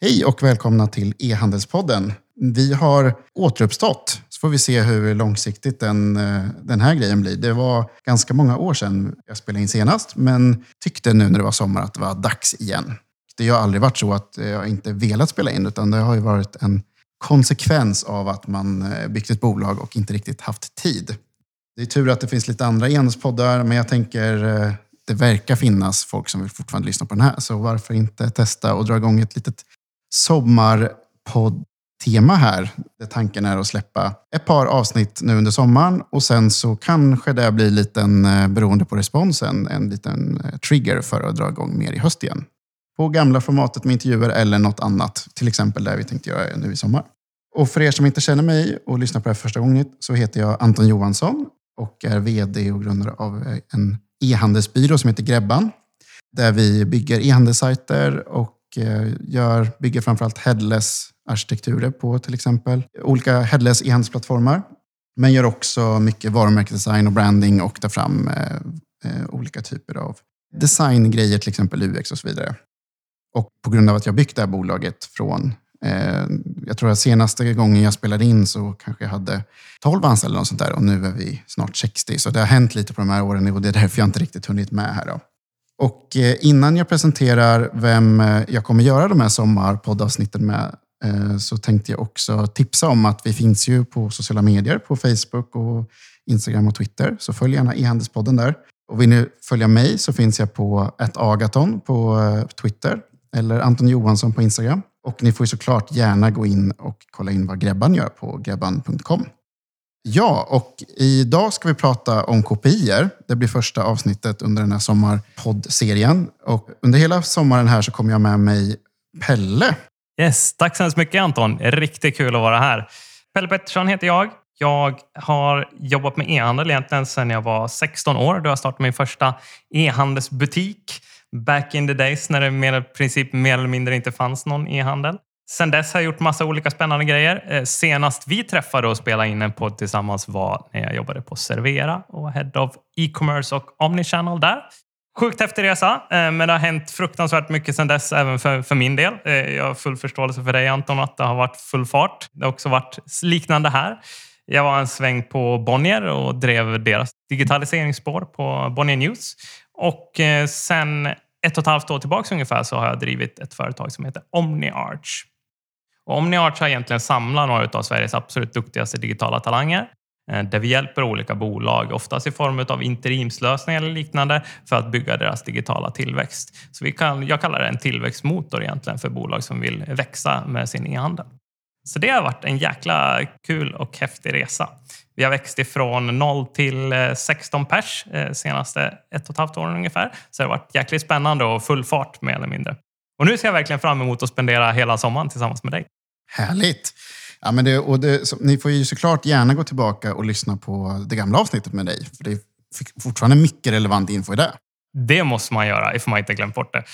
Hej och välkomna till e-handelspodden. Vi har återuppstått, så får vi se hur långsiktigt den, eh, den här grejen blir. Det var ganska många år sedan jag spelade in senast, men tyckte nu när det var sommar att det var dags igen. Det har aldrig varit så att jag inte velat spela in, utan det har ju varit en konsekvens av att man eh, byggt ett bolag och inte riktigt haft tid. Det är tur att det finns lite andra e-handelspoddar, men jag tänker eh, det verkar finnas folk som vill fortfarande lyssna på den här. Så varför inte testa och dra igång ett litet sommarpodd-tema här. Där tanken är att släppa ett par avsnitt nu under sommaren och sen så kanske det blir liten, eh, beroende på responsen, en liten eh, trigger för att dra igång mer i höst igen. På gamla formatet med intervjuer eller något annat. Till exempel det vi tänkte göra nu i sommar. Och för er som inte känner mig och lyssnar på det här första gången så heter jag Anton Johansson och är vd och grundare av eh, en e-handelsbyrå som heter Grebban. Där vi bygger e-handelssajter och Eh, gör, bygger framförallt headless-arkitekturer på till exempel olika headless e-handelsplattformar. Men gör också mycket varumärkesdesign och branding och tar fram eh, eh, olika typer av designgrejer, till exempel UX och så vidare. Och på grund av att jag byggt det här bolaget från eh, jag tror att senaste gången jag spelade in så kanske jag hade 12 anställda och sånt där och nu är vi snart 60. Så det har hänt lite på de här åren och det är därför jag inte riktigt hunnit med här. Då. Och eh, innan jag presenterar vem eh, jag kommer göra de här sommarpoddavsnitten med eh, så tänkte jag också tipsa om att vi finns ju på sociala medier, på Facebook och Instagram och Twitter. Så följ gärna e-handelspodden där. Och vill ni följa mig så finns jag på agaton på Twitter eller Anton Johansson på Instagram. Och ni får ju såklart gärna gå in och kolla in vad Grebban gör på grebban.com. Ja, och idag ska vi prata om kopior. Det blir första avsnittet under den här sommarpoddserien. Och under hela sommaren här så kommer jag med mig Pelle. Yes, tack så hemskt mycket Anton. Riktigt kul att vara här. Pelle Pettersson heter jag. Jag har jobbat med e-handel egentligen sedan jag var 16 år då jag startade min första e-handelsbutik. Back in the days när det i princip mer eller mindre inte fanns någon e-handel. Sen dess har jag gjort massa olika spännande grejer. Eh, senast vi träffade och spelade in en podd tillsammans var när jag jobbade på Servera och var Head of E-commerce och Omnichannel där. Sjukt häftig resa, eh, men det har hänt fruktansvärt mycket sedan dess, även för, för min del. Eh, jag har full förståelse för dig Anton, att det har varit full fart. Det har också varit liknande här. Jag var en sväng på Bonnier och drev deras digitaliseringsspår på Bonnier News. Och sen ett och ett halvt år tillbaka ungefär så har jag drivit ett företag som heter OmniArch. OmniArch har egentligen samlat några av Sveriges absolut duktigaste digitala talanger eh, där vi hjälper olika bolag, oftast i form av interimslösningar eller liknande, för att bygga deras digitala tillväxt. Så vi kan, jag kallar det en tillväxtmotor egentligen för bolag som vill växa med sin e-handel. Så det har varit en jäkla kul och häftig resa. Vi har växt ifrån 0 till eh, 16 pers eh, senaste ett och ett halvt åren ungefär. Så det har varit jäkligt spännande och full fart mer eller mindre. Och nu ser jag verkligen fram emot att spendera hela sommaren tillsammans med dig. Härligt! Ja, men det, och det, så, ni får ju såklart gärna gå tillbaka och lyssna på det gamla avsnittet med dig. För det är fortfarande mycket relevant info i det. Det måste man göra ifall man inte glömt bort det.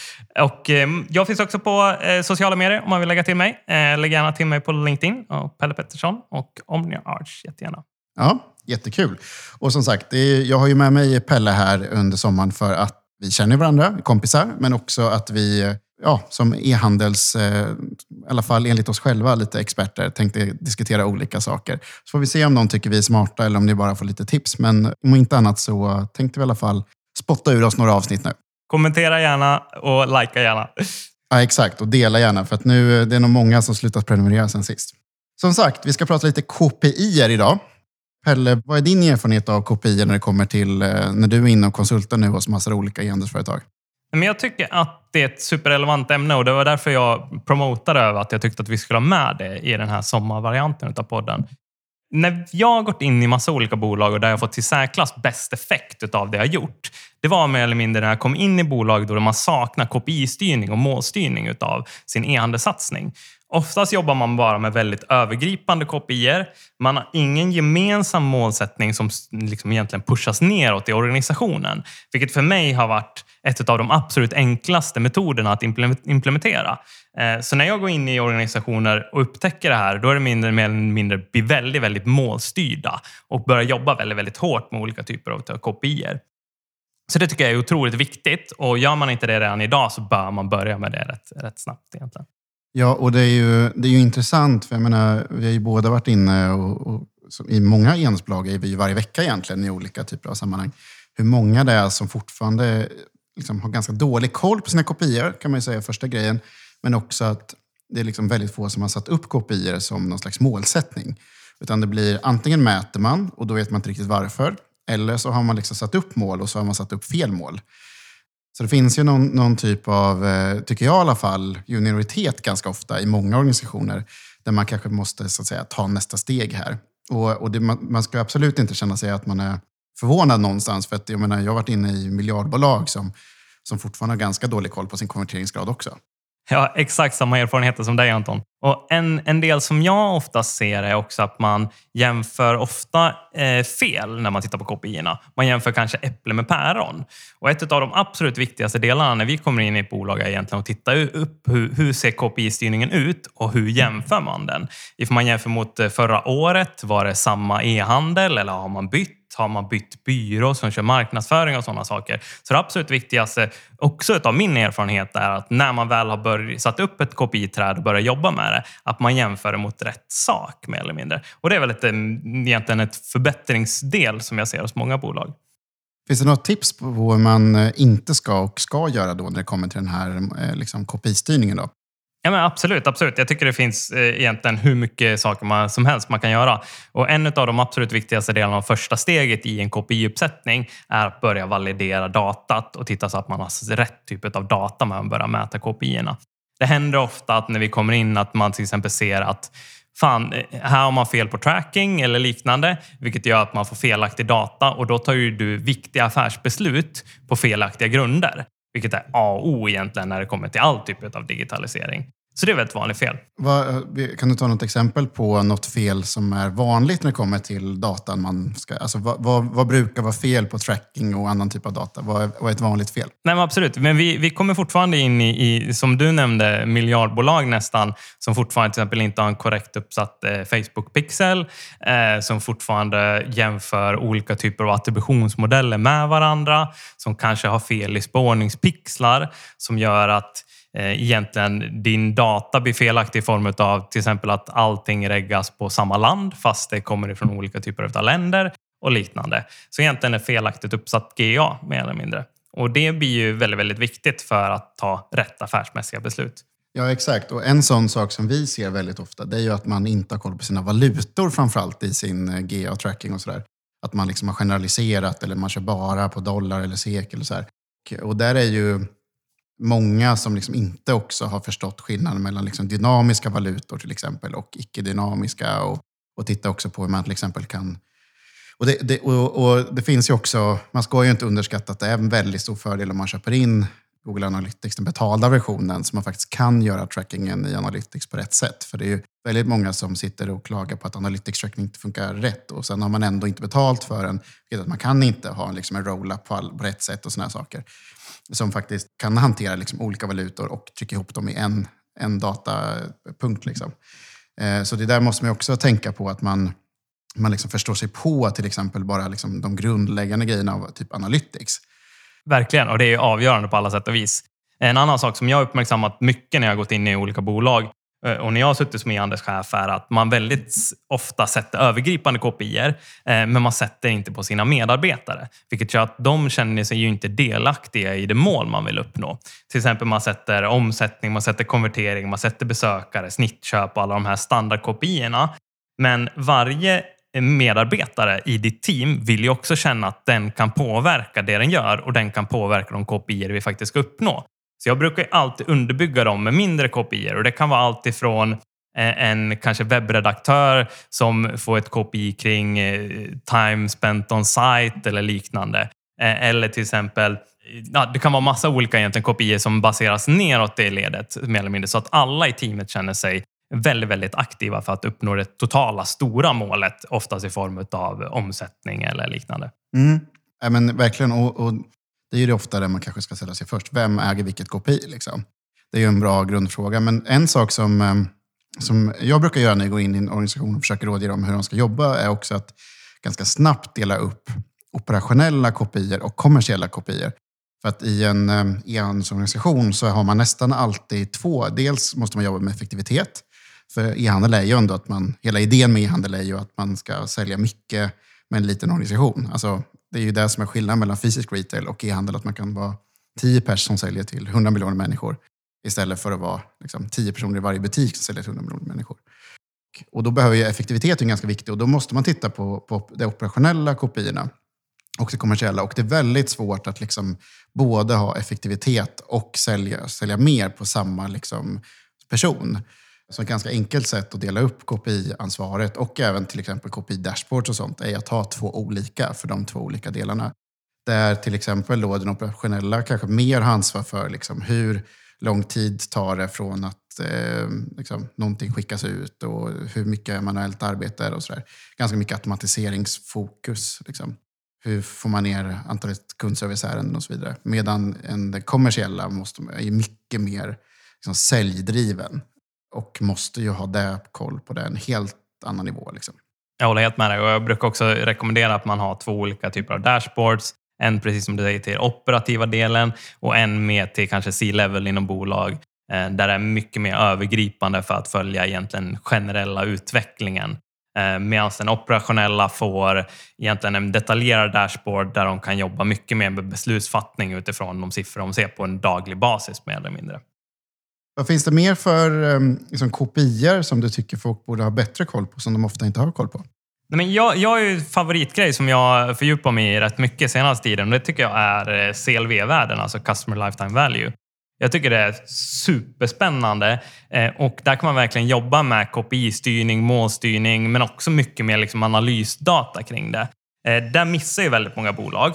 Och, eh, jag finns också på eh, sociala medier om man vill lägga till mig. Eh, lägg gärna till mig på LinkedIn, och Pelle Pettersson och Omnia Arch jättegärna. Ja, jättekul. Och som sagt, är, jag har ju med mig Pelle här under sommaren för att vi känner varandra, kompisar, men också att vi ja, som e-handels, eh, i alla fall enligt oss själva, lite experter, tänkte diskutera olika saker. Så får vi se om någon tycker vi är smarta eller om ni bara får lite tips. Men om inte annat så tänkte vi i alla fall spotta ur oss några avsnitt nu. Kommentera gärna och likea gärna. Ja, exakt. Och dela gärna, för att nu det är nog många som slutat prenumerera sen sist. Som sagt, vi ska prata lite KPI idag. Pelle, vad är din erfarenhet av KPI när det kommer till eh, när du är inne och konsultar nu hos massor av olika e-handelsföretag? Men jag tycker att det är ett superrelevant ämne och det var därför jag promotade över att jag tyckte att vi skulle ha med det i den här sommarvarianten av podden. När jag har gått in i massa olika bolag och där jag fått till särklass bäst effekt av det jag gjort, det var mer eller mindre när jag kom in i bolag då man saknar KPI-styrning och målstyrning av sin e-handelssatsning. Oftast jobbar man bara med väldigt övergripande kopior. Man har ingen gemensam målsättning som liksom egentligen pushas neråt i organisationen. Vilket för mig har varit ett av de absolut enklaste metoderna att implementera. Eh, så när jag går in i organisationer och upptäcker det här, då är det mindre eller mindre blir väldigt, väldigt målstyrda och börjar jobba väldigt, väldigt hårt med olika typer av kopior. Så det tycker jag är otroligt viktigt och gör man inte det redan idag så bör man börja med det rätt, rätt snabbt egentligen. Ja, och det är ju, det är ju intressant, för jag menar, vi har ju båda varit inne och, och i många genusbolag, är vi ju varje vecka egentligen i olika typer av sammanhang. Hur många det är som fortfarande liksom har ganska dålig koll på sina kopior, kan man ju säga första grejen. Men också att det är liksom väldigt få som har satt upp kopior som någon slags målsättning. Utan det blir antingen mäter man och då vet man inte riktigt varför. Eller så har man liksom satt upp mål och så har man satt upp fel mål. Så det finns ju någon, någon typ av, eh, tycker jag i alla fall, junioritet ganska ofta i många organisationer. Där man kanske måste så att säga, ta nästa steg här. Och, och det, man, man ska absolut inte känna sig att man är förvånad någonstans. För att, jag, menar, jag har varit inne i miljardbolag som, som fortfarande har ganska dålig koll på sin konverteringsgrad också. Jag har exakt samma erfarenheter som dig Anton. Och en, en del som jag ofta ser är också att man jämför ofta eh, fel när man tittar på KPI-erna. Man jämför kanske äpple med päron. Och ett av de absolut viktigaste delarna när vi kommer in i ett bolag är egentligen att titta upp hur, hur ser KPI-styrningen ut och hur jämför man den? Ifall man jämför mot eh, förra året, var det samma e-handel eller har man bytt? Har man bytt byrå som kör marknadsföring och sådana saker. Så det absolut viktigaste, också av min erfarenhet, är att när man väl har börjat, satt upp ett KPI-träd och börjat jobba med det, att man jämför det mot rätt sak mer eller mindre. Och det är väl ett, mm, egentligen ett förbättringsdel som jag ser hos många bolag. Finns det något tips på vad man eh, inte ska och ska göra då när det kommer till den här eh, liksom, KPI-styrningen? Då? Ja, men absolut, absolut. Jag tycker det finns eh, egentligen hur mycket saker man, som helst man kan göra. Och en av de absolut viktigaste delarna av första steget i en KPI-uppsättning är att börja validera datat och titta så att man har rätt typ av data när man börjar mäta KPI-erna. Det händer ofta att när vi kommer in att man till exempel ser att fan, eh, här har man fel på tracking eller liknande, vilket gör att man får felaktig data och då tar ju du viktiga affärsbeslut på felaktiga grunder. Vilket är A och O egentligen när det kommer till all typ av digitalisering. Så det är väl ett vanligt fel. kan du ta något exempel på något fel som är vanligt när det kommer till datan? Man ska, alltså, vad, vad, vad brukar vara fel på tracking och annan typ av data? Vad är, vad är ett vanligt fel? Nej, men absolut, men vi, vi kommer fortfarande in i, i, som du nämnde, miljardbolag nästan, som fortfarande till exempel inte har en korrekt uppsatt eh, Facebook-pixel, eh, som fortfarande jämför olika typer av attributionsmodeller med varandra, som kanske har fel i spårningspixlar, som gör att Eh, egentligen din data blir felaktig i form av till exempel att allting reggas på samma land fast det kommer ifrån olika typer av länder och liknande. Så egentligen är felaktigt uppsatt GA mer eller mindre. Och det blir ju väldigt, väldigt viktigt för att ta rätt affärsmässiga beslut. Ja, exakt. Och en sån sak som vi ser väldigt ofta, det är ju att man inte har koll på sina valutor framförallt i sin eh, GA-tracking och sådär. Att man liksom har generaliserat eller man kör bara på dollar eller SEK eller så här. Och där är ju många som liksom inte också har förstått skillnaden mellan liksom dynamiska valutor till exempel och icke-dynamiska. Och, och titta också på hur man till exempel kan... Och det, det, och, och det finns ju också, man ska ju inte underskatta att det är en väldigt stor fördel om man köper in Google Analytics, den betalda versionen, så man faktiskt kan göra trackingen i Analytics på rätt sätt. För det är ju väldigt många som sitter och klagar på att Analytics tracking inte funkar rätt och sen har man ändå inte betalt för den. Man kan inte ha liksom en roll-up på, på rätt sätt och sådana saker som faktiskt kan hantera liksom olika valutor och trycka ihop dem i en, en datapunkt. Liksom. Eh, så det där måste man också tänka på att man, man liksom förstår sig på till exempel bara liksom de grundläggande grejerna av typ analytics. Verkligen, och det är avgörande på alla sätt och vis. En annan sak som jag har uppmärksammat mycket när jag har gått in i olika bolag eh, och när jag har suttit som e-handelschef är att man väldigt ofta sätter övergripande kopior, eh, men man sätter inte på sina medarbetare. Vilket gör att de känner sig ju inte delaktiga i det mål man vill uppnå. Till exempel man sätter omsättning, man sätter konvertering, man sätter besökare, snittköp och alla de här standardkopiorna. Men varje medarbetare i ditt team vill ju också känna att den kan påverka det den gör och den kan påverka de KPI vi faktiskt ska uppnå. Så jag brukar alltid underbygga dem med mindre KPI och det kan vara allt ifrån eh, en kanske webbredaktör som får ett KPI kring eh, time spent on site eller liknande. Eh, eller till exempel, ja, det kan vara massa olika egentligen som baseras neråt det ledet mer eller mindre så att alla i teamet känner sig väldigt, väldigt aktiva för att uppnå det totala stora målet, oftast i form av omsättning eller liknande. Mm. Ja, men verkligen. Och, och det är ju ofta det man kanske ska ställa sig först. Vem äger vilket KPI? Liksom? Det är ju en bra grundfråga. Men en sak som, eh, som jag brukar göra när jag går in i en organisation och försöker rådge dem hur de ska jobba är också att ganska snabbt dela upp operationella kopior och kommersiella kopior. För att i en e-handelsorganisation så har man nästan alltid två. Dels måste man jobba med effektivitet. För e-handel är ju ändå att man, hela idén med e-handel är ju att man ska sälja mycket med en liten organisation. Alltså, det är ju det som är skillnaden mellan fysisk retail och e-handel, att man kan vara tio personer som säljer till 100 miljoner människor istället för att vara liksom, tio personer i varje butik som säljer till 100 miljoner människor. Och då behöver ju effektiviteten ganska viktig och då måste man titta på, på de operationella kopiorna och det kommersiella. Och det är väldigt svårt att liksom både ha effektivitet och sälja, sälja mer på samma liksom person. Så ett ganska enkelt sätt att dela upp KPI-ansvaret och även till exempel KPI-dashboards och sånt är att ha två olika för de två olika delarna. Där till exempel då den operationella kanske mer har ansvar för liksom hur lång tid tar det från att eh, liksom, någonting skickas ut och hur mycket manuellt arbete är och sådär. Ganska mycket automatiseringsfokus. Liksom. Hur får man ner antalet kundserviceärenden och så vidare. Medan en kommersiella måste, är mycket mer liksom, säljdriven och måste ju ha det koll på det, en helt annan nivå. Liksom. Jag håller helt med dig och jag brukar också rekommendera att man har två olika typer av dashboards. En precis som du säger till operativa delen och en mer till kanske C-level inom bolag eh, där det är mycket mer övergripande för att följa egentligen generella utvecklingen. Eh, Medan den operationella får egentligen en detaljerad dashboard där de kan jobba mycket mer med beslutsfattning utifrån de siffror de ser på en daglig basis mer eller mindre. Vad finns det mer för ehm, liksom, kopior som du tycker folk borde ha bättre koll på, som de ofta inte har koll på? Men jag, jag har ju favoritgrej som jag fördjupar mig i rätt mycket senaste tiden. Det tycker jag är eh, CLV-värden, alltså Customer Lifetime Value. Jag tycker det är superspännande eh, och där kan man verkligen jobba med KPI-styrning, målstyrning, men också mycket mer liksom analysdata kring det. Eh, där missar ju väldigt många bolag.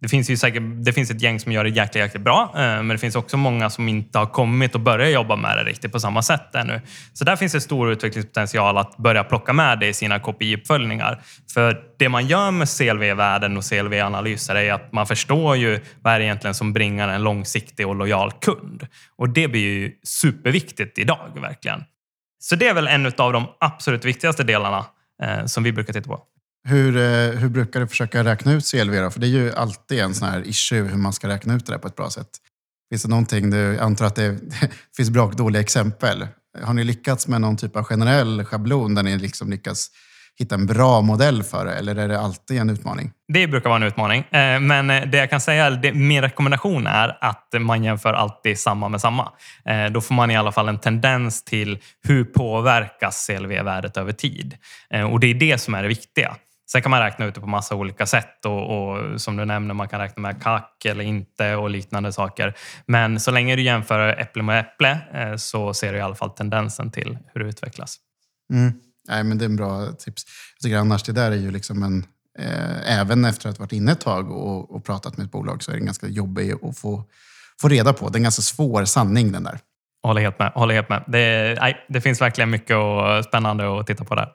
Det finns ju säkert det finns ett gäng som gör det jäkligt, jäkligt bra, eh, men det finns också många som inte har kommit och börjat jobba med det riktigt på samma sätt ännu. Så där finns det stor utvecklingspotential att börja plocka med det i sina KPI-uppföljningar. För det man gör med CLV-värden och CLV-analyser är att man förstår ju vad är det egentligen som bringar en långsiktig och lojal kund. Och det blir ju superviktigt idag, verkligen. Så det är väl en av de absolut viktigaste delarna eh, som vi brukar titta på. Hur, eh, hur brukar du försöka räkna ut CLV då? För det är ju alltid en sån här issue hur man ska räkna ut det där på ett bra sätt. Finns det någonting, du antar att det finns bra och dåliga exempel. Har ni lyckats med någon typ av generell schablon där ni liksom lyckas hitta en bra modell för det? Eller är det alltid en utmaning? Det brukar vara en utmaning. Eh, men eh, det jag kan säga, det, min rekommendation är att man jämför alltid samma med samma. Då får man i alla fall en tendens till hur påverkas CLV-värdet över tid. Och det är det som är det viktiga. Sen kan man räkna ut det på massa olika sätt och, och, som du nämner, man kan räkna med kack eller inte och liknande saker. Men så länge du jämför äpple med äpple eh, så ser du i alla fall tendensen till hur det utvecklas. Mm. Nej, men det är en bra tips. Jag tycker annars det där är ju liksom en, eh, även efter att ha varit inne ett tag och, och, pratat med ett bolag så är det ganska jobbigt att få, få reda på. Det är en ganska svår sanning den där. Håller helt med. Håller helt med. Det, nej, det finns verkligen mycket och, spännande att titta på där.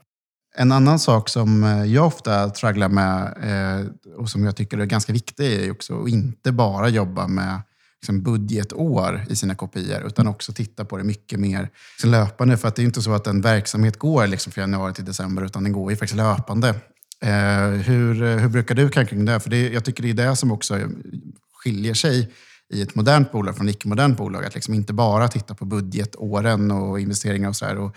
En annan sak som eh, jag ofta tragglar med eh, och som jag tycker är ganska viktig är också att inte bara jobba med liksom budgetår i sina kopior utan också titta på det mycket mer liksom löpande. För att det är inte så att en verksamhet går liksom från januari till december utan den går ju faktiskt löpande. Eh, hur, hur brukar du tänka kring det? För det, jag tycker det är det som också skiljer sig i ett modernt bolag från icke-modernt bolag. Att liksom inte bara titta på budgetåren och investeringar och sådär.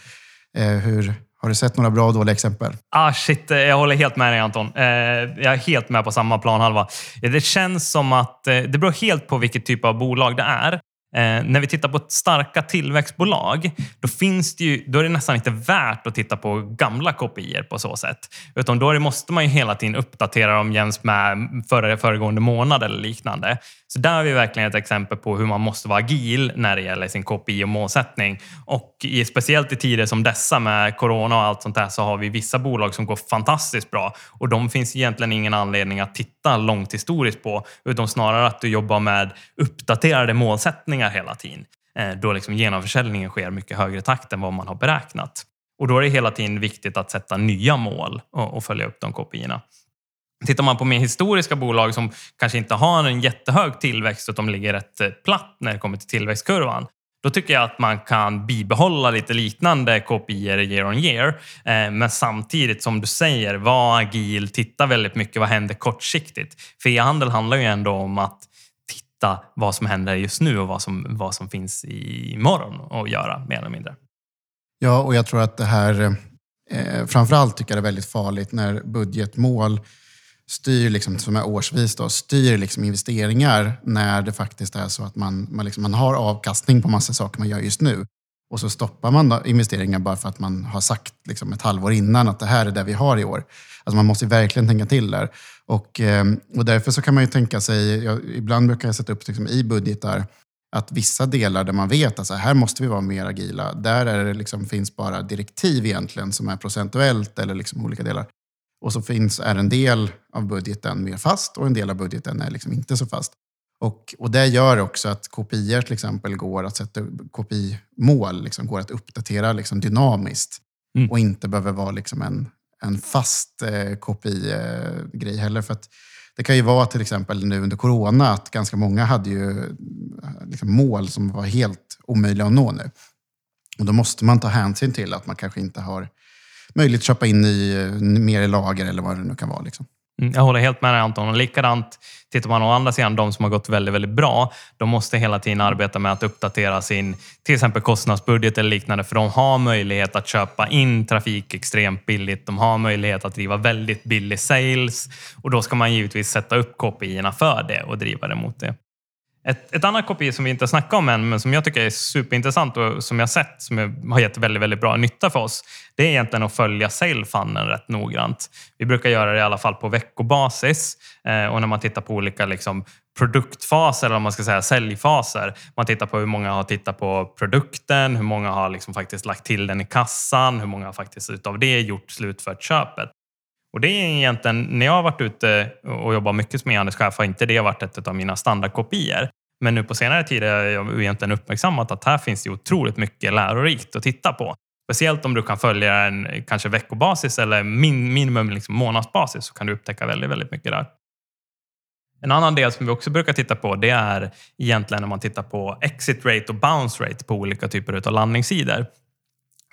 Eh, hur, har du sett några bra och dåliga exempel? Ah, shit, eh, jag håller helt med dig Anton. Eh, jag är helt med på samma planhalva. Eh, det känns som att eh, det beror helt på vilket typ av bolag det är. Eh, när vi tittar på starka tillväxtbolag, då, finns det ju, då är det nästan inte värt att titta på gamla kopior på så sätt. Utan då måste man ju hela tiden uppdatera dem jäms med förra, föregående månad eller liknande. Så där har vi verkligen ett exempel på hur man måste vara agil när det gäller sin KPI och målsättning. Och i, speciellt i tider som dessa med corona och allt sånt där så har vi vissa bolag som går fantastiskt bra och de finns egentligen ingen anledning att titta långt historiskt på utan snarare att du jobbar med uppdaterade målsättningar hela tiden. Eh, då liksom genomförsäljningen sker mycket högre takt än vad man har beräknat. Och då är det hela tiden viktigt att sätta nya mål och, följa upp de KPI-erna. Tittar man på mer historiska bolag som kanske inte har en jättehög tillväxt utan ligger rätt eh, platt när det kommer till tillväxtkurvan. Då tycker jag att man kan bibehålla lite liknande KPI year on year. Eh, men samtidigt som du säger, var agil, titta väldigt mycket vad händer kortsiktigt. För e-handel handlar ju ändå om att hitta vad som händer just nu och vad som, vad som finns imorgon att göra mer eller mindre. Ja, och jag tror att det här, eh, framförallt tycker jag det är väldigt farligt när budgetmål styr, liksom, som är årsvis, då, styr liksom investeringar när det faktiskt är så att man, man, liksom, man har avkastning på massa saker man gör just nu. Och så stoppar man investeringar bara för att man har sagt liksom, ett halvår innan att det här är det vi har i år. Alltså man måste verkligen tänka till där. Och, ehm, och därför så kan man ju tänka sig, jag, ibland brukar jag sätta upp liksom, i budgetar att vissa delar där man vet att alltså, här måste vi vara mer agila, där är det liksom, finns bara direktiv egentligen som är procentuellt eller liksom olika delar. Och så finns, är en del av budgeten mer fast och en del av budgeten är liksom inte så fast. Och, och det gör också att kopior till exempel går att sätta kopimål, liksom, går att uppdatera liksom, dynamiskt. Mm. Och inte behöver vara liksom en, en fast eh, kopigrej heller. För att det kan ju vara till exempel nu under corona att ganska många hade ju liksom, mål som var helt omöjliga att nå nu. Och då måste man ta hänsyn till att man kanske inte har möjlighet att köpa in i, mer i lager eller vad det nu kan vara. Liksom. Mm, jag håller helt med dig Anton. Och likadant, tittar man å andra sidan de som har gått väldigt, väldigt bra, de måste hela tiden arbeta med att uppdatera sin till exempel kostnadsbudget eller liknande, för de har möjlighet att köpa in trafik extremt billigt. De har möjlighet att driva väldigt billig sales och då ska man givetvis sätta upp KPI för det och driva det mot det. Ett, ett annat KPI som vi inte har snackat om än, men som jag tycker är superintressant och som jag sett som har gett väldigt, väldigt bra nytta för oss, det är egentligen att följa salefunnen rätt noggrant. Vi brukar göra det i alla fall på veckobasis eh, och när man tittar på olika liksom, produktfaser, eller om man ska säga säljfaser. Man tittar på hur många har tittat på produkten, hur många har liksom faktiskt lagt till den i kassan, hur många har faktiskt utav det gjort slutfört köpet. Och det är egentligen, när jag har varit ute och jobbat mycket som e-handelschef har inte det varit ett av mina standardkopior. Men nu på senare tid har jag egentligen uppmärksammat att här finns det otroligt mycket lärorikt att titta på. Speciellt om du kan följa en kanske veckobasis eller min, minimum liksom månadsbasis så kan du upptäcka väldigt, väldigt mycket där. En annan del som vi också brukar titta på det är egentligen när man tittar på exit rate och bounce rate på olika typer av landningssidor.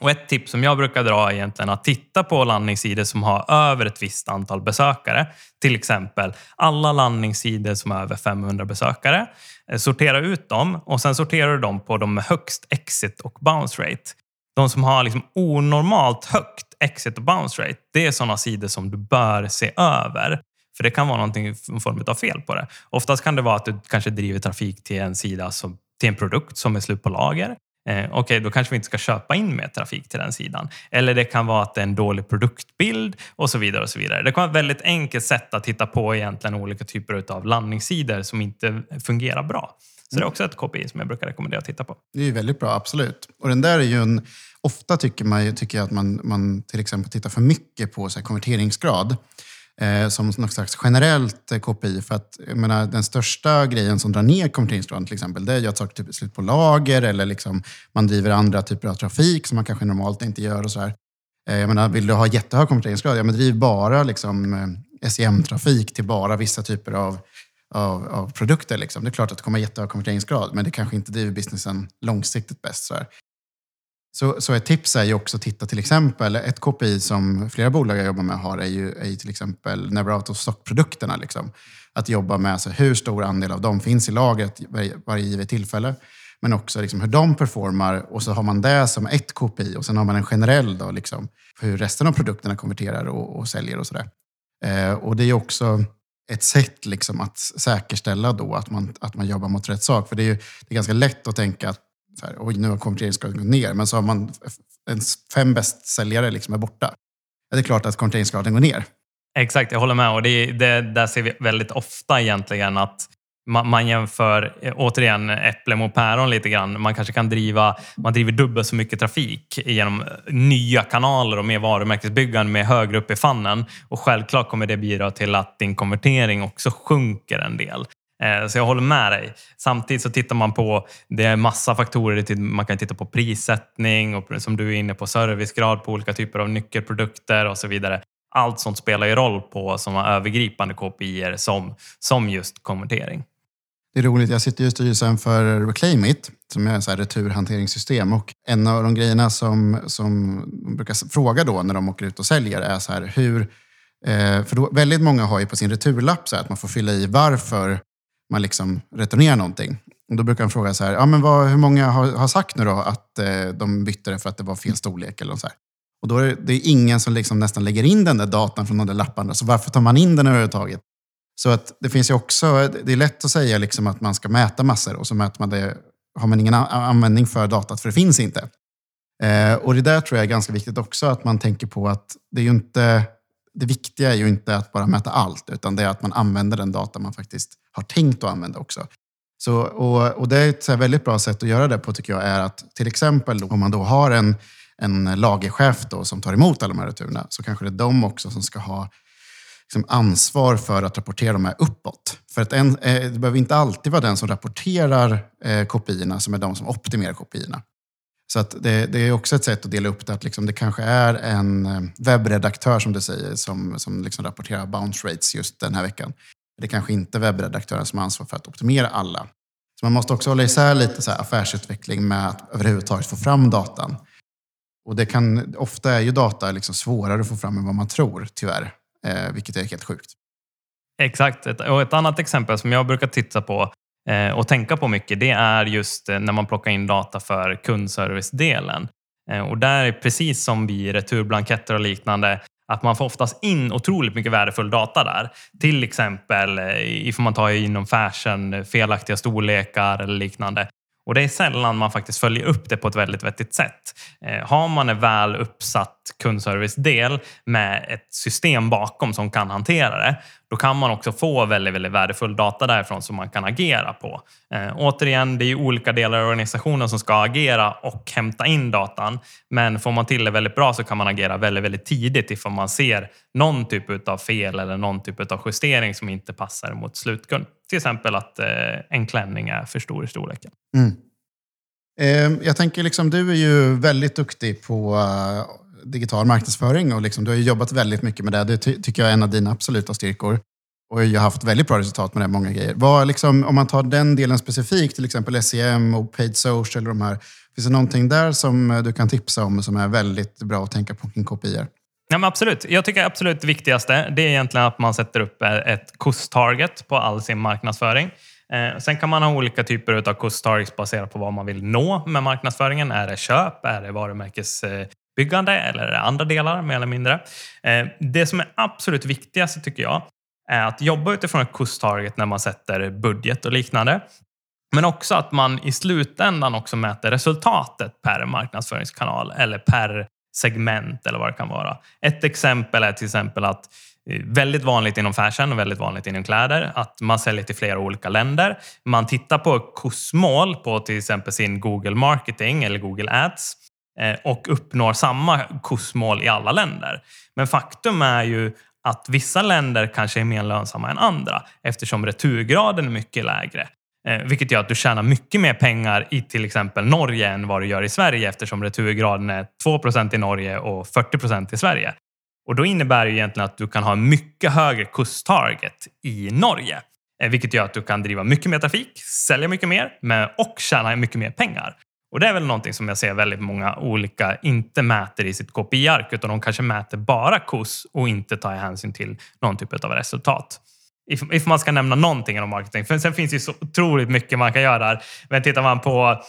Och ett tips som jag brukar dra är egentligen att titta på landningssidor som har över ett visst antal besökare. Till exempel alla landningssidor som har över 500 besökare. Eh, sortera ut dem och sen sorterar du dem på de med högst exit och bounce rate. De som har liksom onormalt högt exit och bounce rate, det är sådana sidor som du bör se över. För det kan vara någonting, en form av fel på det. Oftast kan det vara att du kanske driver trafik till en sida som, till en produkt som är slut på lager. Eh, Okej, okay, då kanske vi inte ska köpa in mer trafik till den sidan. Eller det kan vara att det är en dålig produktbild och så vidare. och så vidare. Det kan vara ett väldigt enkelt sätt att titta på egentligen olika typer av landningssidor som inte fungerar bra. Så det är också ett KPI som jag brukar rekommendera att titta på. Det är väldigt bra, absolut. Och den där är ju en... Ofta tycker, man, tycker jag att man, man till exempel tittar för mycket på så konverteringsgrad Eh, som något slags generellt eh, KPI. För att jag menar, den största grejen som drar ner konverteringsgraden till exempel, det är ju att saker typ är slut på lager eller liksom man driver andra typer av trafik som man kanske normalt inte gör. och så här. Eh, jag menar, vill du ha jättehög konverteringsgrad, ja men driv bara liksom, eh, SEM-trafik till bara vissa typer av av, av, produkter. Liksom. Det är klart att det kommer jättehög konverteringsgrad, men det kanske inte driver businessen långsiktigt bäst. Så här. Så, så ett tips är ju också att titta till exempel, ett KPI som flera bolag jag jobbar med har är ju, är ju till exempel never out of stock-produkterna. Liksom. Att jobba med alltså, hur stor andel av dem finns i lagret varje, varje givet tillfälle. Men också liksom, hur de performar och så har man det som ett KPI och sen har man en generell då, liksom, hur resten av produkterna konverterar och, och säljer och sådär. Eh, och det är också ett sätt liksom, att säkerställa då att man, att man jobbar mot rätt sak. För det är, ju, det är ganska lätt att tänka att så här, oj, nu har konverteringsgraden gått ner. Men så har man ens fem bästsäljare liksom är borta. Det är klart att konverteringsgraden går ner. Exakt, jag håller med. Och det, det, där ser vi väldigt ofta egentligen att man, man jämför, eh, återigen, äpple mot päron lite grann. Man kanske kan driva, man driver dubbelt så mycket trafik genom eh, nya kanaler och mer varumärkesbyggande med högre upp i fannen. Och självklart kommer det bidra till att din konvertering också sjunker en del. Eh, så jag håller med dig. Samtidigt så tittar man på, det är massa faktorer. Man kan titta på prissättning och som du är inne på, servicegrad på olika typer av nyckelprodukter och så vidare. Allt sånt spelar ju roll på sådana övergripande KPI som, som just konvertering. Det är roligt, jag sitter i styrelsen för Reclaimit som är ett returhanteringssystem. Och en av de grejerna som, som de brukar fråga då när de åker ut och säljer är så här, hur... Eh, för då, väldigt många har ju på sin returlapp så här, att man får fylla i varför man liksom returnerar någonting. Och då brukar han fråga så här, ja, men vad, hur många har, har sagt nu då att eh, de bytte det för att det var fel storlek? Eller så här. Och då är det, det är ingen som liksom nästan lägger in den där datan från de där lapparna. Så varför tar man in den överhuvudtaget? Så att det finns ju också, det är lätt att säga liksom att man ska mäta massor och så mäter man det, har man ingen användning för datat för det finns inte. Eh, och det där tror jag är ganska viktigt också, att man tänker på att det är ju inte, det viktiga är ju inte att bara mäta allt, utan det är att man använder den data man faktiskt har tänkt att använda också. Så, och, och det är ett väldigt bra sätt att göra det på tycker jag är att till exempel om man då har en, en lagerchef då, som tar emot alla de här returerna så kanske det är de också som ska ha liksom, ansvar för att rapportera de här uppåt. För att en, eh, det behöver inte alltid vara den som rapporterar eh, kopiorna som är de som optimerar kopiorna. Så att det, det, är också ett sätt att dela upp det, att liksom det kanske är en eh, webbredaktör som du säger som, som liksom rapporterar bounce rates just den här veckan. Det är kanske inte webbredaktören som har ansvar för att optimera alla. Så man måste också hålla isär lite så affärsutveckling med att överhuvudtaget få fram datan. Och det kan, ofta är ju data liksom svårare att få fram än vad man tror, tyvärr. Eh, vilket är helt sjukt. Exakt. Och ett annat exempel som jag brukar titta på eh, och tänka på mycket, det är just eh, när man plockar in data för kundservice-delen. Eh, och där är precis som vid returblanketter och liknande, att man får oftast in otroligt mycket värdefull data där. Till exempel eh, ifall man tar inom fashion, felaktiga storlekar eller liknande. Och det är sällan man faktiskt följer upp det på ett väldigt vettigt sätt. Har man en väl uppsatt kundservice-del med ett system bakom som kan hantera det, då kan man också få väldigt, väldigt värdefull data därifrån som man kan agera på. Eh, återigen, det är ju olika delar av organisationen som ska agera och hämta in datan. Men får man till det väldigt bra så kan man agera väldigt, väldigt tidigt ifall man ser någon typ av fel eller någon typ av justering som inte passar mot slutkund. Till exempel att eh, en klänning är för stor i storleken. Mm. Eh, jag tänker, liksom, du är ju väldigt duktig på eh, digital marknadsföring och liksom, du har jobbat väldigt mycket med det. Det ty tycker jag är en av dina absoluta styrkor. Och jag har haft väldigt bra resultat med det, många grejer. Vad, liksom, om man tar den delen specifikt, till exempel SEM och paid social och de här. Finns det någonting där som eh, du kan tipsa om som är väldigt bra att tänka på kring kopior? Ja, men absolut. Jag tycker absolut det viktigaste det är egentligen att man sätter upp eh, ett kosttarget på all sin marknadsföring. Eh, sen kan man ha olika typer av kosttargets baserat på vad man vill nå med marknadsföringen. Är det köp? Är det varumärkes eh, byggande Eller andra delar mer eller mindre? Eh, det som är absolut viktigast tycker jag är att jobba utifrån ett cost-target när man sätter budget och liknande. Men också att man i slutändan också mäter resultatet per marknadsföringskanal eller per segment eller vad det kan vara. Ett exempel är till exempel att eh, Väldigt vanligt inom fashion och väldigt vanligt inom kläder att man säljer till flera olika länder. Man tittar på kursmål på till exempel sin Google Marketing eller Google Ads Eh, och uppnår samma kursmål i alla länder. Men faktum är ju att vissa länder kanske är mer lönsamma än andra eftersom returgraden är mycket lägre. Eh, vilket gör att du tjänar mycket mer pengar i till exempel Norge än vad du gör i Sverige eftersom returgraden är 2% i Norge och 40% i Sverige. Och då innebär det egentligen att du kan ha mycket högre kusttarget i Norge. Eh, vilket gör att du kan driva mycket mer trafik, sälja mycket mer och tjäna mycket mer pengar. Och Det är väl någonting som jag ser väldigt många olika inte mäter i sitt KPI-ark utan de kanske mäter bara KOS och inte tar hänsyn till någon typ av resultat if, if man ska nämna någonting inom marketing. För sen finns det ju så otroligt mycket man kan göra där. Men tittar man på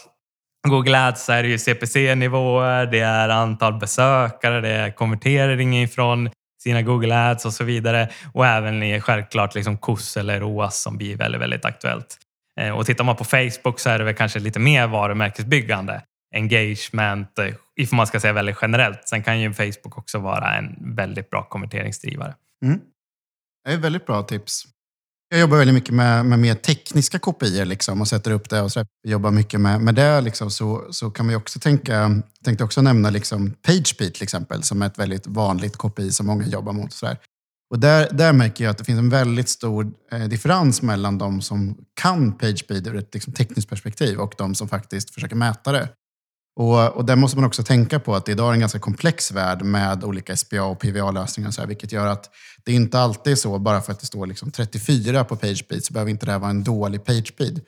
Google Ads så är det ju CPC-nivåer, det är antal besökare, det är konvertering ifrån sina Google Ads och så vidare. Och även självklart liksom KOS eller ROAS som blir väldigt, väldigt aktuellt. Eh, och tittar man på Facebook så är det väl kanske lite mer varumärkesbyggande. Engagement, eh, ifall man ska säga väldigt generellt. Sen kan ju Facebook också vara en väldigt bra konverteringsdrivare. Mm. Det är väldigt bra tips. Jag jobbar väldigt mycket med, med mer tekniska kopior liksom, och sätter upp det och så jobbar mycket med, med det. Liksom, så, så kan man också tänka, jag tänkte också nämna liksom PageSpeed till exempel, som är ett väldigt vanligt kopi som många jobbar mot. Så där. Och där, där märker jag att det finns en väldigt stor eh, differens mellan de som kan PageSpeed ur ett liksom, tekniskt perspektiv och de som faktiskt försöker mäta det. Och, och där måste man också tänka på att det idag är en ganska komplex värld med olika SPA och PVA-lösningar, så här, vilket gör att det inte alltid är så, bara för att det står liksom 34 på PageSpeed, så behöver inte det här vara en dålig PageSpeed.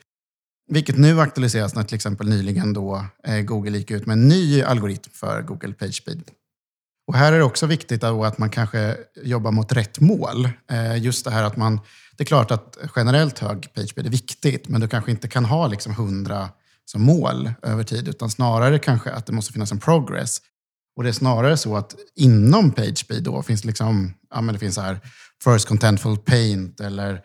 Vilket nu aktualiseras när till exempel nyligen då eh, Google gick ut med en ny algoritm för Google PageSpeed. Och här är det också viktigt att man kanske jobbar mot rätt mål. Eh, just det här att man, det är klart att generellt hög PageSpeed är viktigt, men du kanske inte kan ha liksom 100 som mål över tid, utan snarare kanske att det måste finnas en progress. Och det är snarare så att inom PageSpeed då finns liksom, ja men det finns här First Contentful Paint eller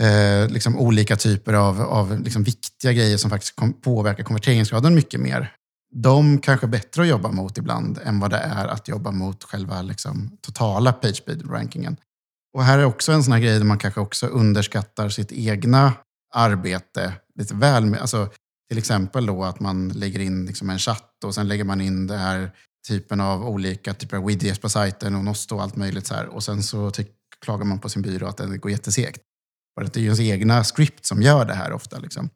eh, liksom olika typer av, av liksom viktiga grejer som faktiskt kom, påverkar konverteringsgraden mycket mer. De kanske är bättre att jobba mot ibland än vad det är att jobba mot själva liksom, totala PageSpeed-rankingen. Och här är också en sån här grej där man kanske också underskattar sitt egna arbete lite väl. Med, alltså, till exempel då att man lägger in liksom en chatt och sen lägger man in den här typen av olika typer av widgets på sajten och Nosto och allt möjligt. Så här. Och sen så klagar man på sin byrå att det går jättesegt. För att det är ju ens egna script som gör det här ofta. Liksom.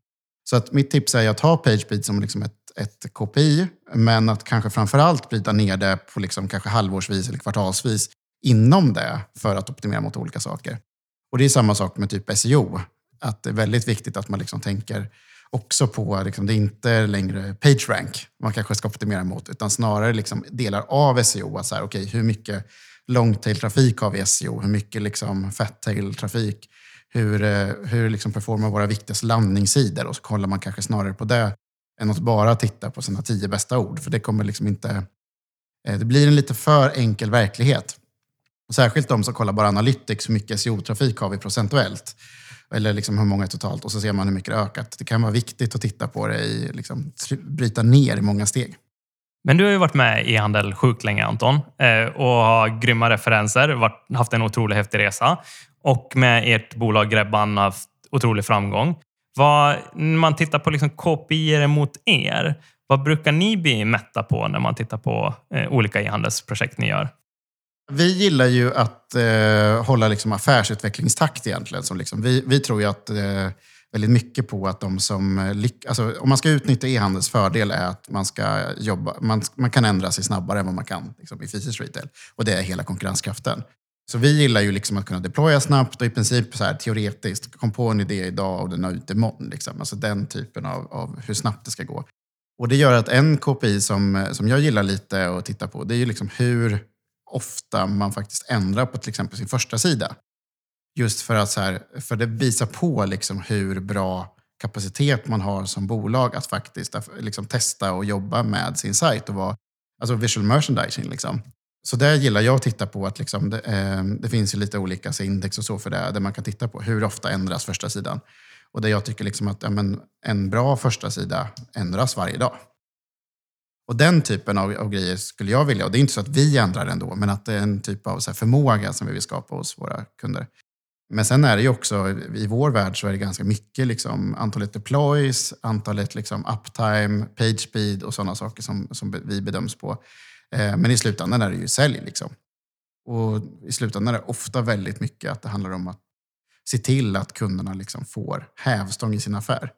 Så att mitt tips är att ha PageSpeed som liksom ett, ett KPI, men att kanske framförallt bryta ner det på liksom kanske halvårsvis eller kvartalsvis inom det för att optimera mot olika saker. Och det är samma sak med typ SEO. Att det är väldigt viktigt att man liksom tänker också på, liksom, det är inte längre PageRank man kanske ska optimera mot, utan snarare liksom delar av SEO. Att så här, okay, hur mycket longtail-trafik har vi i SEO? Hur mycket liksom fattail-trafik? Hur, eh, hur liksom performar våra viktigaste landningssidor? Och så kollar man kanske snarare på det än att bara titta på sina tio bästa ord. För det kommer liksom inte... Eh, det blir en lite för enkel verklighet. Särskilt de som kollar bara Analytics, hur mycket SEO-trafik har vi procentuellt? Eller liksom hur många totalt? Och så ser man hur mycket det har ökat. Det kan vara viktigt att titta på det i, liksom, bryta ner i många steg. Men du har ju varit med i handel sjukt länge Anton eh, och har grymma referenser, haft en otroligt häftig resa. Och med ert bolag Grebban haft otrolig framgång. Vad, när man tittar på liksom KPI mot er, vad brukar ni bli mätta på när man tittar på eh, olika e-handelsprojekt ni gör? Vi gillar ju att eh, hålla liksom affärsutvecklingstakt egentligen. Som liksom, vi, vi tror ju att eh, väldigt mycket på att de som lyckas... alltså, om man ska utnyttja e-handels fördel är att man ska jobba, man, man kan ändra sig snabbare än vad man kan liksom, i fysisk retail. Och det är hela konkurrenskraften. Så vi gillar ju liksom att kunna deploya snabbt och i princip så här, teoretiskt, kom på en idé idag och den är ute imorgon. Liksom. Alltså den typen av, av hur snabbt det ska gå. Och det gör att en KPI som, som jag gillar lite att titta på, det är ju liksom hur ofta man faktiskt ändrar på till exempel sin första sida. Just för att så här, för det visar på liksom hur bra kapacitet man har som bolag att faktiskt liksom testa och jobba med sin sajt och vara, alltså visual merchandising. Liksom. Så där gillar jag att titta på att liksom det, eh, det, finns ju lite olika index och så för det, där man kan titta på hur ofta ändras första sidan. Och där jag tycker liksom att ja, men, en bra första sida ändras varje dag. Och den typen av, av, grejer skulle jag vilja, och det är inte så att vi ändrar den då, men att det är en typ av så förmåga som vi vill skapa hos våra kunder. Men sen är det ju också, i vår värld så är det ganska mycket liksom, antalet deploys, antalet liksom, uptime, page speed och sådana saker som, som vi bedöms på. Eh, men i slutändan är det ju sälj. Liksom. Och i slutändan är det ofta väldigt mycket att det handlar om att se till att kunderna liksom får hävstång i sin affär.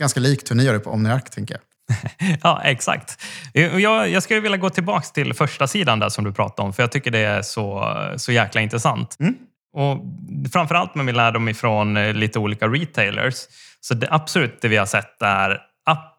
Ganska likt hur ni gör det på OmniArk, tänker jag. ja, exakt. Jag, jag skulle vilja gå tillbaka till första sidan där som du pratade om, för jag tycker det är så, så jäkla intressant. Mm. Och framförallt med min lärdom ifrån eh, lite olika retailers. Så det absolut det vi har sett är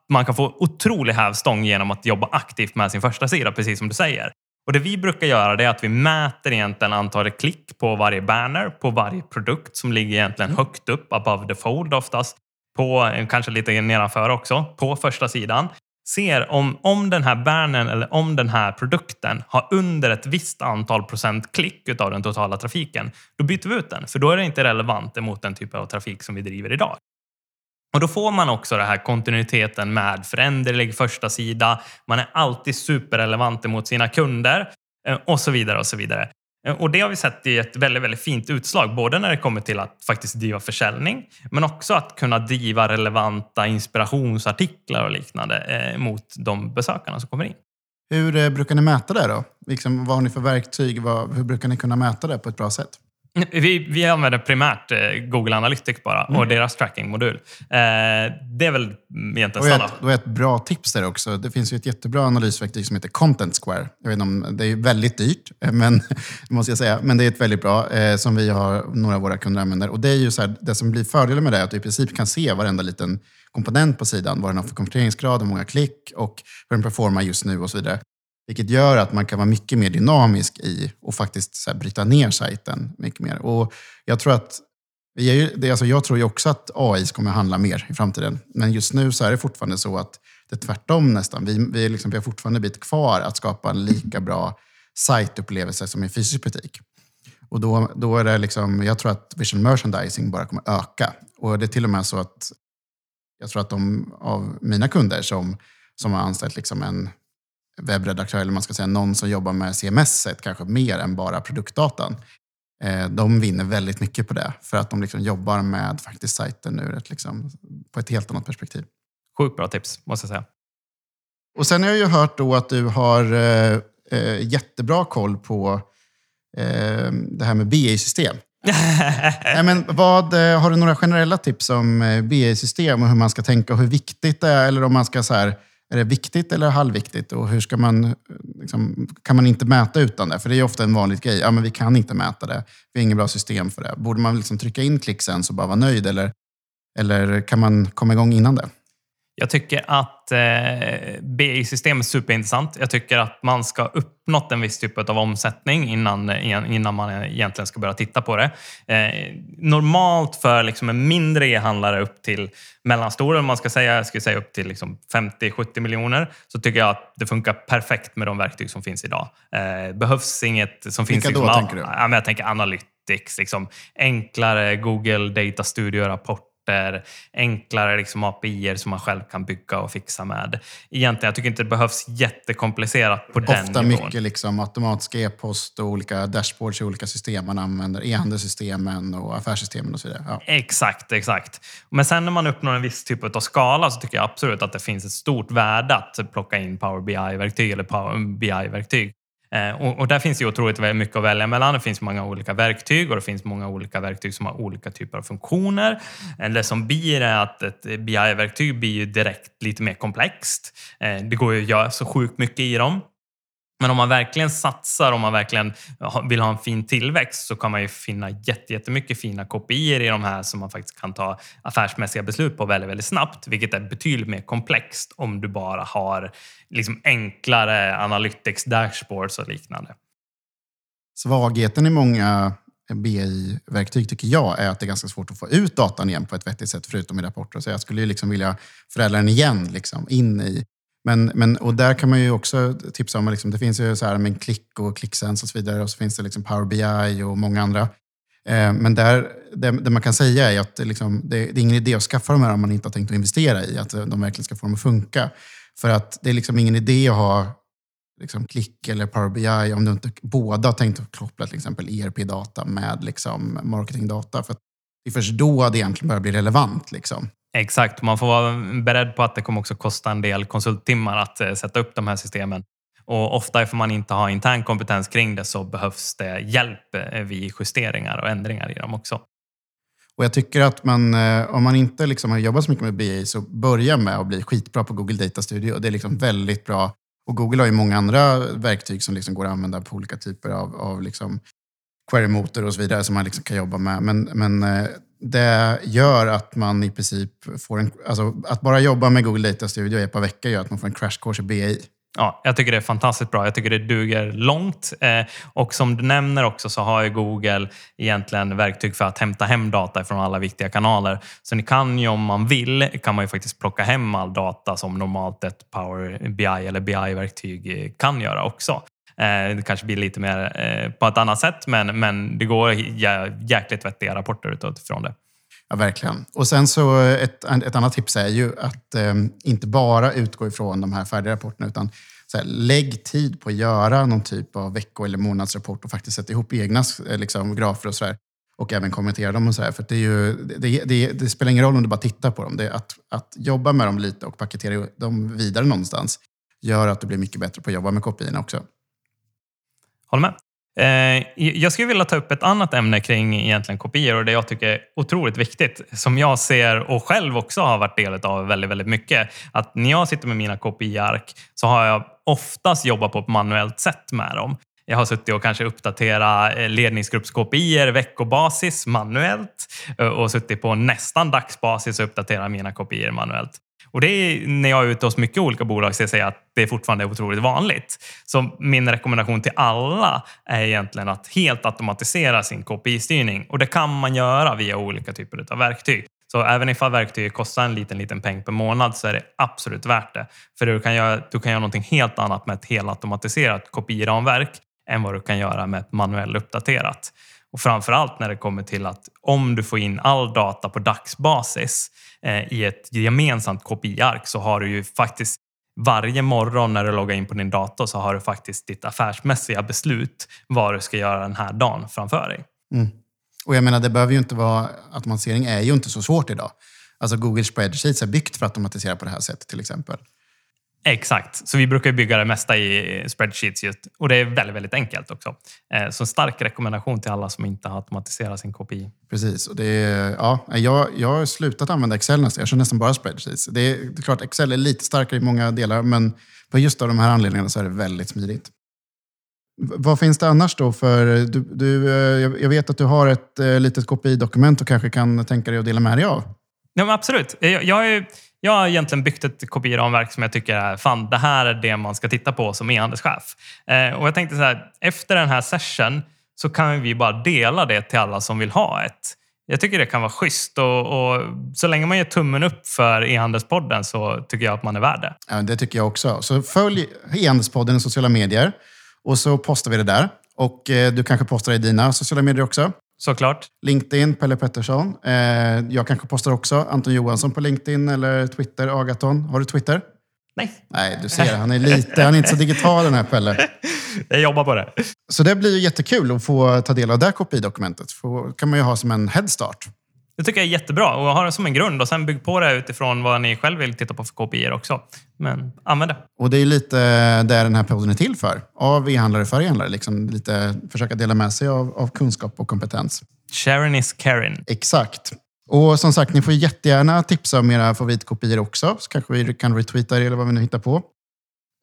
man kan få otrolig hävstång genom att jobba aktivt med sin första sida, precis som du säger. Och det vi brukar göra är att vi mäter egentligen antalet klick på varje banner, på varje produkt som ligger egentligen mm. högt upp, above the fold oftast, på, kanske lite nedanför också, på första sidan ser om, om den här bannern eller om den här produkten har under ett visst antal procent klick av den totala trafiken, då byter vi ut den. För då är det inte relevant mot den typ av trafik som vi driver idag. Och då får man också den här kontinuiteten med föränderlig första sida. Man är alltid superrelevant mot sina kunder eh, och så vidare och så vidare. Eh, och det har vi sett i ett väldigt, väldigt fint utslag, både när det kommer till att faktiskt driva försäljning, men också att kunna driva relevanta inspirationsartiklar och liknande eh, mot de besökarna som kommer in. Hur eh, brukar ni mäta det då? Liksom, vad har ni för verktyg? Vad, hur brukar ni kunna mäta det på ett bra sätt? Vi, vi använder primärt eh, Google Analytics bara och mm. deras trackingmodul. Eh, det är väl egentligen standard. Då är ett bra tips där också. Det finns ju ett jättebra analysverktyg som heter Content Square. Jag vet om, det är väldigt dyrt, eh, men, måste jag säga. men det är ett väldigt bra eh, som vi har, några av våra kunder använder. Och det, är ju så här, det som blir fördelen med det är att du i princip kan se varenda liten komponent på sidan. Vad den har för konverteringsgrad, hur många klick och hur den performar just nu och så vidare. Vilket gör att man kan vara mycket mer dynamisk i och faktiskt så bryta ner sajten mycket mer. Och jag tror att vi är ju, det, alltså jag tror ju också att AI kommer handla mer i framtiden. Men just nu så är det fortfarande så att det är tvärtom nästan. Vi, vi, liksom, vi har fortfarande en bit kvar att skapa en lika bra sajtupplevelse som i fysisk butik. Och då, då är det liksom, jag tror att vision merchandising bara kommer öka. Och det är till och med så att jag tror att de av mina kunder som, som har anställt liksom en webbredaktör, eller man ska säga någon som jobbar med CMS, kanske mer än bara produktdatan, eh, de vinner väldigt mycket på det. För att de liksom jobbar med faktiskt sajten ur ett, liksom, på ett helt annat perspektiv. Sjukt bra tips, måste jag säga. Och sen har jag ju hört då att du har eh, eh jättebra koll på eh, det här med BA-system. Nej, men vad, eh, har du några generella tips om BA-system och hur man ska tänka och hur viktigt det är? Eller om man ska så här, är det viktigt eller halvviktigt? Och hur ska man, liksom, kan man inte mäta utan det? För det är ofta en vanlig grej. Ja, men vi kan inte mäta det. Vi har inget bra system för det. Borde man liksom trycka in klicksen och bara vara nöjd? Eller, eller kan man komma igång innan det? Jag tycker att eh, BI-system är superintressant. Jag tycker att man ska uppnått en viss typ av omsättning innan, innan man egentligen ska börja titta på det. Eh, normalt för liksom en mindre e-handlare upp till mellanstor, om man ska säga, jag skulle säga upp till liksom 50-70 miljoner, så tycker jag att det funkar perfekt med de verktyg som finns idag. Eh, behövs inget som Vilka finns... då, liksom, tänker du? Ja, men jag tänker Analytics, liksom, enklare Google Data Studio-rapport rapporter, enklare liksom API som man själv kan bygga och fixa med. Egentligen, jag tycker inte det behövs jättekomplicerat på den Ofta nivån. mycket liksom automatiska e-post och olika dashboards i olika system man använder. E-handelssystemen och affärssystemen och så vidare. Ja. Exakt, exakt. Men sen när man uppnår en viss typ av skala så tycker jag absolut att det finns ett stort värde att plocka in Power BI-verktyg eller Power BI-verktyg. Eh, och, och, där finns det otroligt mycket att välja mellan. Det finns många olika verktyg och det finns många olika verktyg som har olika typer av funktioner. Eh, det som blir är att ett BI-verktyg blir ju direkt lite mer komplext. Eh, det går ju att göra så sjukt mycket i dem. Men om man verkligen satsar, om man verkligen vill ha en fin tillväxt så kan man ju finna jättemycket fina kopior i de här som man faktiskt kan ta affärsmässiga beslut på väldigt, väldigt snabbt, vilket är betydligt mer komplext om du bara har liksom enklare analytics dashboards och liknande. Svagheten i många BI-verktyg tycker jag är att det är ganska svårt att få ut datan igen på ett vettigt sätt, förutom i rapporter. Så jag skulle ju liksom vilja förädla den igen, liksom, in i men, men, och där kan man ju också tipsa om, liksom, det finns ju så här med klick och klicksens och så vidare. Och så finns det liksom Power BI och många andra. Eh, men där, det, det, man kan säga är att det, liksom, det, det, är ingen idé att skaffa de här om man inte har tänkt att investera i att de verkligen ska få dem att funka. För att det är liksom ingen idé att ha liksom, klick eller Power BI om du inte båda har tänkt att koppla till exempel ERP-data med liksom, marketingdata. För det är först då det egentligen börjar bli relevant. Liksom. Exakt, man får vara beredd på att det kommer också kosta en del konsulttimmar att eh, sätta upp de här systemen. Och ofta ifall man inte har intern kompetens kring det så behövs det hjälp eh, vid justeringar och ändringar i dem också. Och jag tycker att man, eh, om man inte liksom har jobbat så mycket med BI, så börja med att bli skitbra på Google Data Studio. Det är liksom väldigt bra. Och Google har ju många andra verktyg som liksom går att använda på olika typer av, av liksom query-motor och så vidare som man liksom kan jobba med. Men, men eh, det gör att man i princip får en... Alltså, att bara jobba med Google Data Studio i ett par veckor gör att man får en crash course i BI. Ja, jag tycker det är fantastiskt bra. Jag tycker det duger långt. Eh, och som du nämner också så har ju Google egentligen verktyg för att hämta hem data från alla viktiga kanaler. Så ni kan ju om man vill kan man ju faktiskt plocka hem all data som normalt ett Power BI eller BI-verktyg kan göra också. Eh, det kanske blir lite mer eh, på ett annat sätt, men, men det går jäkligt vettiga rapporter utifrån det. Ja, verkligen. Och sen så ett, ett annat tips är ju att eh, inte bara utgå ifrån de här färdiga rapporterna, utan så här, lägg tid på att göra någon typ av vecko eller månadsrapport och faktiskt sätta ihop egna eh, liksom, grafer och så där. Och även kommentera dem och sådär. För det, är ju, det, det, det, spelar ingen roll om du bara tittar på dem. Det är att, att jobba med dem lite och paketera dem vidare någonstans gör att du blir mycket bättre på att jobba med kopiorna också. Håller med. Eh, jag skulle vilja ta upp ett annat ämne kring egentligen kopior och det jag tycker är otroligt viktigt, som jag ser och själv också har varit del av väldigt, väldigt mycket. Att när jag sitter med mina kopiark så har jag oftast jobbat på ett manuellt sätt med dem. Jag har suttit och kanske uppdaterat eh, ledningsgruppskopior veckobasis manuellt eh, och suttit på nästan dagsbasis och uppdaterat mina kopior manuellt. Och det är när jag är ute hos mycket olika bolag så jag säger att det fortfarande är otroligt vanligt. Så min rekommendation till alla är egentligen att helt automatisera sin KPI-styrning. Och det kan man göra via olika typer av verktyg. Så även ifall verktyget kostar en liten, liten peng per månad så är det absolut värt det. För du kan göra, du kan göra någonting helt annat med ett helautomatiserat KPI-ramverk än vad du kan göra med ett manuellt uppdaterat. Och framför allt när det kommer till att om du får in all data på dagsbasis Eh, i ett gemensamt KPI-ark så har du ju faktiskt varje morgon när du loggar in på din dator så har du faktiskt ditt affärsmässiga beslut vad du ska göra den här dagen framför dig. Mm. Och jag menar, det behöver ju inte vara... Automatisering är ju inte så svårt idag. Alltså Google Spreadsheets är byggt för att automatisera på det här sättet till exempel. Exakt, så vi brukar bygga det mesta i spreadsheets just. Och det är väldigt, väldigt enkelt också. Eh, så en stark rekommendation till alla som inte har automatiserat sin KPI. Precis, och det är, ja, jag, jag har slutat använda Excel nästan. Jag kör nästan bara spreadsheets. Det är, det är klart, Excel är lite starkare i många delar, men för just av de här anledningarna så är det väldigt smidigt. Vad finns det annars då för... Du, du, eh, jag vet att du har ett eh, litet KPI-dokument och kanske kan tänka dig att dela med dig av. Ja, absolut. Jag, jag, är, jag har egentligen byggt ett KPI-ramverk som jag tycker är fan, det här är det man ska titta på som e-handelschef. Eh, och jag tänkte så här, efter den här session så kan vi bara dela det till alla som vill ha ett. Jag tycker det kan vara schysst och, och så länge man ger tummen upp för e-handelspodden så tycker jag att man är värd det. Ja, det tycker jag också. Så följ e-handelspodden i sociala medier. Och så postar vi det där. Och eh, du kanske postar i dina sociala medier också. Såklart. LinkedIn, Pelle Pettersson. Eh, jag kanske postar också Anton Johansson på LinkedIn eller Twitter, Agaton. Har du Twitter? Nej. Nej, du ser. Han är lite, han är inte så digital den här Pelle. Jag jobbar på det. Så det blir jättekul att få ta del av det här kopidokumentet. För kan man ju ha som en headstart. Det tycker jag är jättebra och ha det som en grund och sen bygg på det utifrån vad ni själv vill titta på för KPI också. Men använd det. Och det är lite det den här podden är till för. Av e-handlare för e-handlare. Liksom lite försöka dela med sig av, av kunskap och kompetens. Sharing is caring. Exakt. Och som sagt, ni får jättegärna tipsa om era favoritkopior också. Så kanske vi kan retweeta det eller vad vi nu hittar på.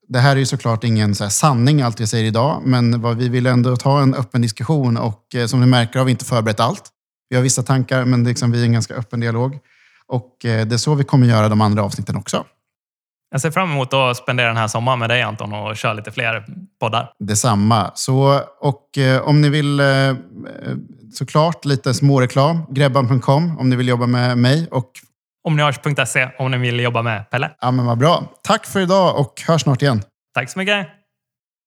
Det här är ju såklart ingen så sanning allt vi säger idag, men vad vi vill ändå ta en öppen diskussion och eh, som ni märker har vi inte förberett allt. Vi har vissa tankar, men det är liksom, vi är en ganska öppen dialog. Och eh, det är så vi kommer göra de andra avsnitten också. Jag ser fram emot att spendera den här sommaren med dig Anton och köra lite fler poddar. Detsamma. Så, och eh, om ni vill eh, såklart lite småreklam, grebban.com om ni vill jobba med mig och Omniage.se om ni vill jobba med Pelle. Ja, men vad bra. Tack för idag och hörs snart igen. Tack så mycket.